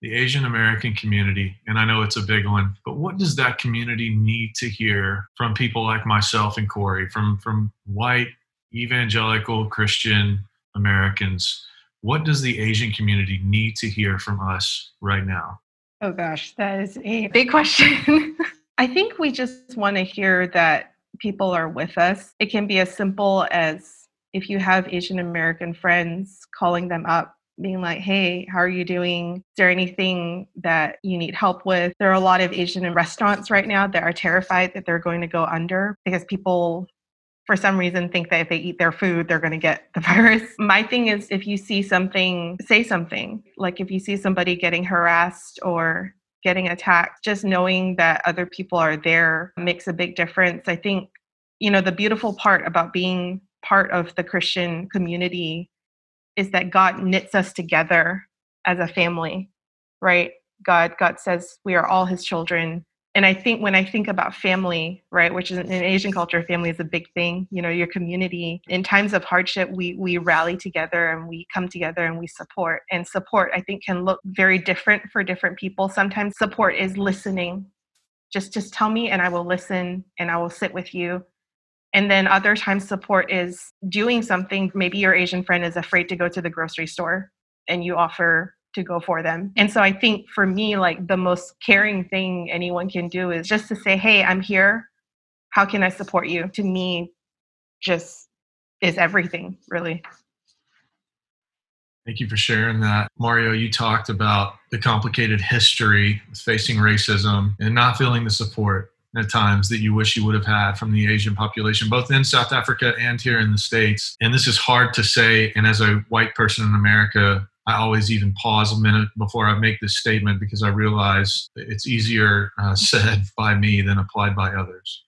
the asian american community and i know it's a big one but what does that community need to hear from people like myself and corey from from white evangelical christian americans what does the Asian community need to hear from us right now? Oh gosh, that is a [LAUGHS] big question. [LAUGHS] I think we just want to hear that people are with us. It can be as simple as if you have Asian American friends, calling them up, being like, hey, how are you doing? Is there anything that you need help with? There are a lot of Asian restaurants right now that are terrified that they're going to go under because people for some reason think that if they eat their food they're going to get the [LAUGHS] virus. My thing is if you see something say something. Like if you see somebody getting harassed or getting attacked just knowing that other people are there makes a big difference. I think you know the beautiful part about being part of the christian community is that god knits us together as a family right? God god says we are all his children and I think when I think about family, right, which is in Asian culture, family is a big thing. You know, your community in times of hardship, we we rally together and we come together and we support. And support, I think, can look very different for different people. Sometimes support is listening. Just just tell me, and I will listen, and I will sit with you. And then other times, support is doing something. Maybe your Asian friend is afraid to go to the grocery store, and you offer to go for them. And so I think for me, like the most caring thing anyone can do is just to say, hey, I'm here. How can I support you? To me, just is everything, really. Thank you for sharing that. Mario, you talked about the complicated history of facing racism and not feeling the support at times that you wish you would have had from the Asian population, both in South Africa and here in the States. And this is hard to say. And as a white person in America, I always even pause a minute before I make this statement because I realize it's easier uh, [LAUGHS] said by me than applied by others.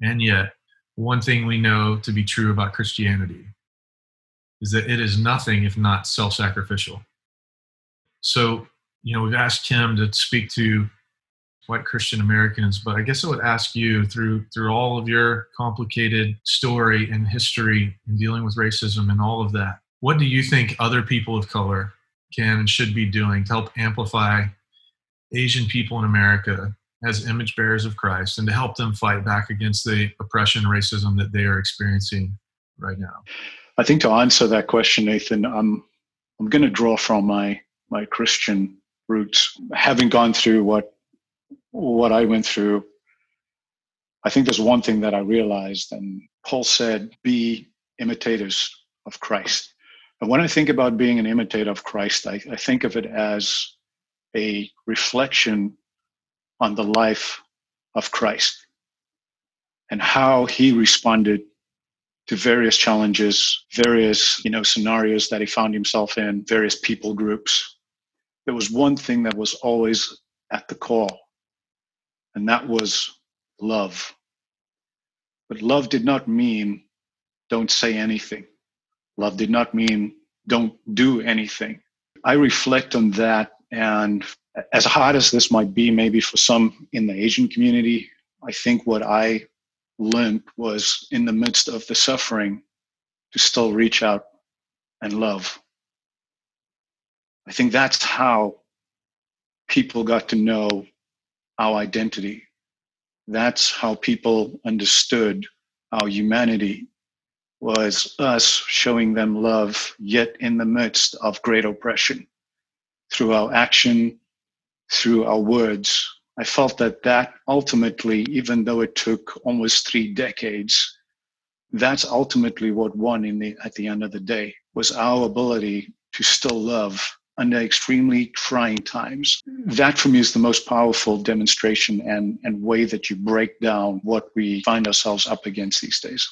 And yet, one thing we know to be true about Christianity is that it is nothing if not self sacrificial. So, you know, we've asked Kim to speak to white Christian Americans, but I guess I would ask you through through all of your complicated story and history in dealing with racism and all of that what do you think other people of color can and should be doing to help amplify Asian people in America as image bearers of Christ and to help them fight back against the oppression and racism that they are experiencing right now? I think to answer that question, Nathan, I'm I'm going to draw from my my Christian roots, having gone through what what I went through. I think there's one thing that I realized, and Paul said, "Be imitators of Christ." And when I think about being an imitator of Christ, I, I think of it as a reflection on the life of Christ and how he responded to various challenges, various you know scenarios that he found himself in, various people groups. There was one thing that was always at the call, and that was love. But love did not mean don't say anything. Love did not mean don't do anything. I reflect on that, and as hard as this might be, maybe for some in the Asian community, I think what I learned was in the midst of the suffering to still reach out and love. I think that's how people got to know our identity. That's how people understood our humanity was us showing them love, yet in the midst of great oppression through our action, through our words. I felt that that ultimately, even though it took almost three decades, that's ultimately what won in the, at the end of the day was our ability to still love under extremely trying times. That for me is the most powerful demonstration and, and way that you break down what we find ourselves up against these days.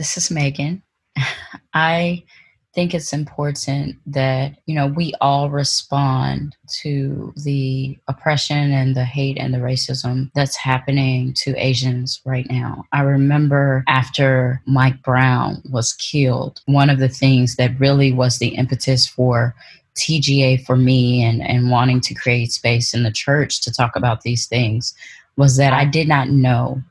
This is Megan. [LAUGHS] I think it's important that, you know, we all respond to the oppression and the hate and the racism that's happening to Asians right now. I remember after Mike Brown was killed, one of the things that really was the impetus for TGA for me and, and wanting to create space in the church to talk about these things was that I did not know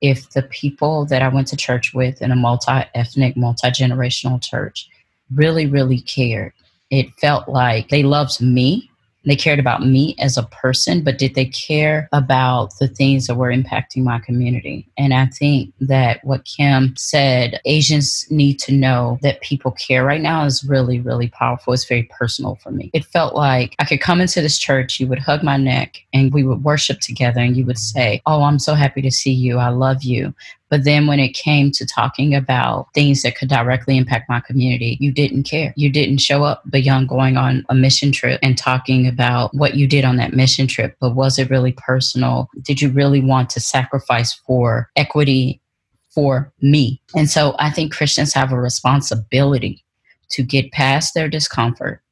if the people that I went to church with in a multi ethnic, multi generational church really, really cared. It felt like they loved me they cared about me as a person, but did they care about the things that were impacting my community? And I think that what Kim said, Asians need to know that people care right now is really, really powerful. It's very personal for me. It felt like I could come into this church, you would hug my neck, and we would worship together, and you would say, Oh, I'm so happy to see you. I love you. But then when it came to talking about things that could directly impact my community, you didn't care. You didn't show up beyond going on a mission trip and talking about what you did on that mission trip. But was it really personal? Did you really want to sacrifice for equity for me? And so I think Christians have a responsibility to get past their discomfort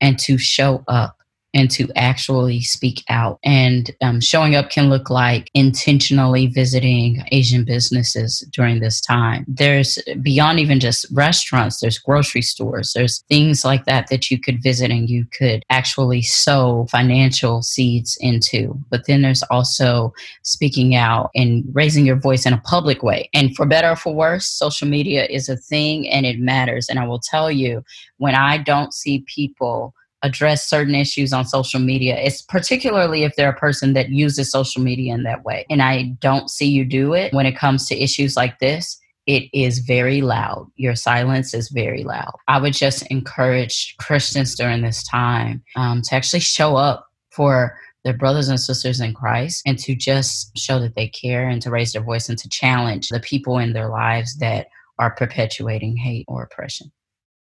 and to show up and to actually speak out. And um, showing up can look like intentionally visiting Asian businesses during this time. There's beyond even just restaurants, there's grocery stores, there's things like that that you could visit and you could actually sow financial seeds into. But then there's also speaking out and raising your voice in a public way. And for better or for worse, social media is a thing and it matters. And I will tell you, when I don't see people address certain issues on social media. It's particularly if they're a person that uses social media in that way. And I don't see you do it when it comes to issues like this. It is very loud. Your silence is very loud. I would just encourage Christians during this time um, to actually show up for their brothers and sisters in Christ and to just show that they care and to raise their voice and to challenge the people in their lives that are perpetuating hate or oppression.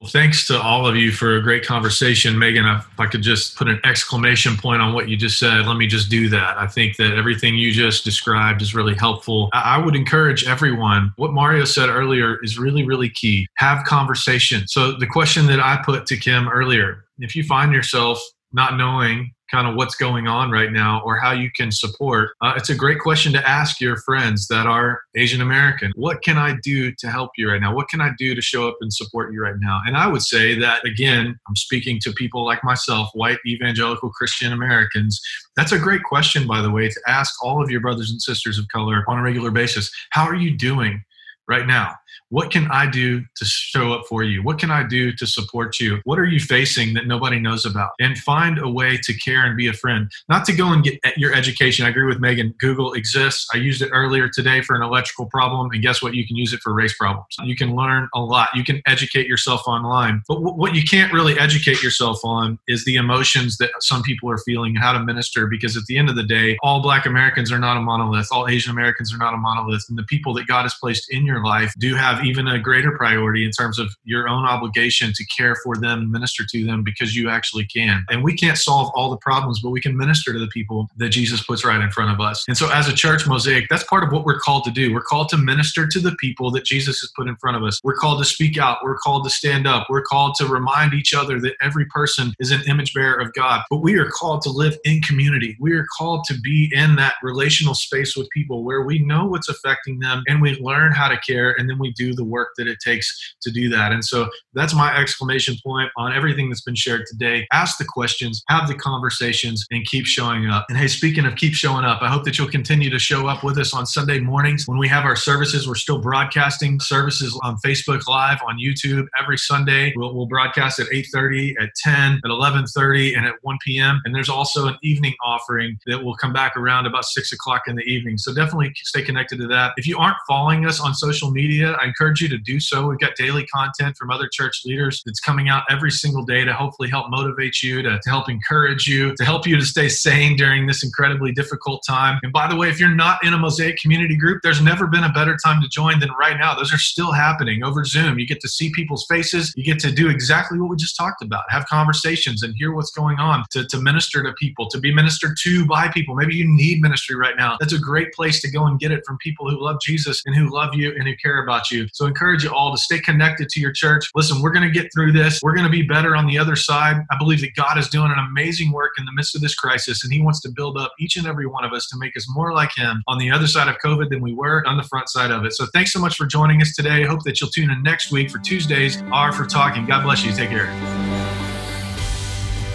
Well, thanks to all of you for a great conversation. Megan, if I could just put an exclamation point on what you just said, let me just do that. I think that everything you just described is really helpful. I would encourage everyone, what Mario said earlier is really, really key. Have conversation. So, the question that I put to Kim earlier if you find yourself not knowing kind of what's going on right now or how you can support, uh, it's a great question to ask your friends that are Asian American. What can I do to help you right now? What can I do to show up and support you right now? And I would say that, again, I'm speaking to people like myself, white evangelical Christian Americans. That's a great question, by the way, to ask all of your brothers and sisters of color on a regular basis. How are you doing right now? What can I do to show up for you? What can I do to support you? What are you facing that nobody knows about? And find a way to care and be a friend. Not to go and get your education. I agree with Megan. Google exists. I used it earlier today for an electrical problem. And guess what? You can use it for race problems. You can learn a lot. You can educate yourself online. But what you can't really educate yourself on is the emotions that some people are feeling how to minister. Because at the end of the day, all Black Americans are not a monolith. All Asian Americans are not a monolith. And the people that God has placed in your life do have have even a greater priority in terms of your own obligation to care for them, minister to them because you actually can. And we can't solve all the problems, but we can minister to the people that Jesus puts right in front of us. And so, as a church mosaic, that's part of what we're called to do. We're called to minister to the people that Jesus has put in front of us. We're called to speak out. We're called to stand up. We're called to remind each other that every person is an image bearer of God. But we are called to live in community. We are called to be in that relational space with people where we know what's affecting them and we learn how to care and then we we the work that it takes to do that. And so that's my exclamation point on everything that's been shared today. Ask the questions, have the conversations, and keep showing up. And hey, speaking of keep showing up, I hope that you'll continue to show up with us on Sunday mornings when we have our services. We're still broadcasting services on Facebook Live, on YouTube every Sunday. We'll, we'll broadcast at 8:30, at 10, at 11:30, and at 1 p.m. And there's also an evening offering that will come back around about six o'clock in the evening. So definitely stay connected to that. If you aren't following us on social media, I encourage you to do so. We've got daily content from other church leaders that's coming out every single day to hopefully help motivate you, to, to help encourage you, to help you to stay sane during this incredibly difficult time. And by the way, if you're not in a Mosaic community group, there's never been a better time to join than right now. Those are still happening over Zoom. You get to see people's faces. You get to do exactly what we just talked about, have conversations and hear what's going on, to, to minister to people, to be ministered to by people. Maybe you need ministry right now. That's a great place to go and get it from people who love Jesus and who love you and who care about you. So I encourage you all to stay connected to your church. Listen, we're going to get through this. We're going to be better on the other side. I believe that God is doing an amazing work in the midst of this crisis, and He wants to build up each and every one of us to make us more like Him on the other side of COVID than we were on the front side of it. So thanks so much for joining us today. I hope that you'll tune in next week for Tuesdays R for talking. God bless you. Take care.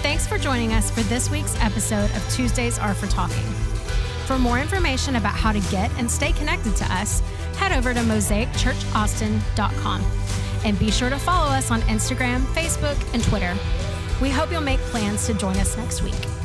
Thanks for joining us for this week's episode of Tuesdays Are for Talking. For more information about how to get and stay connected to us, head over to mosaicchurchaustin.com and be sure to follow us on Instagram, Facebook, and Twitter. We hope you'll make plans to join us next week.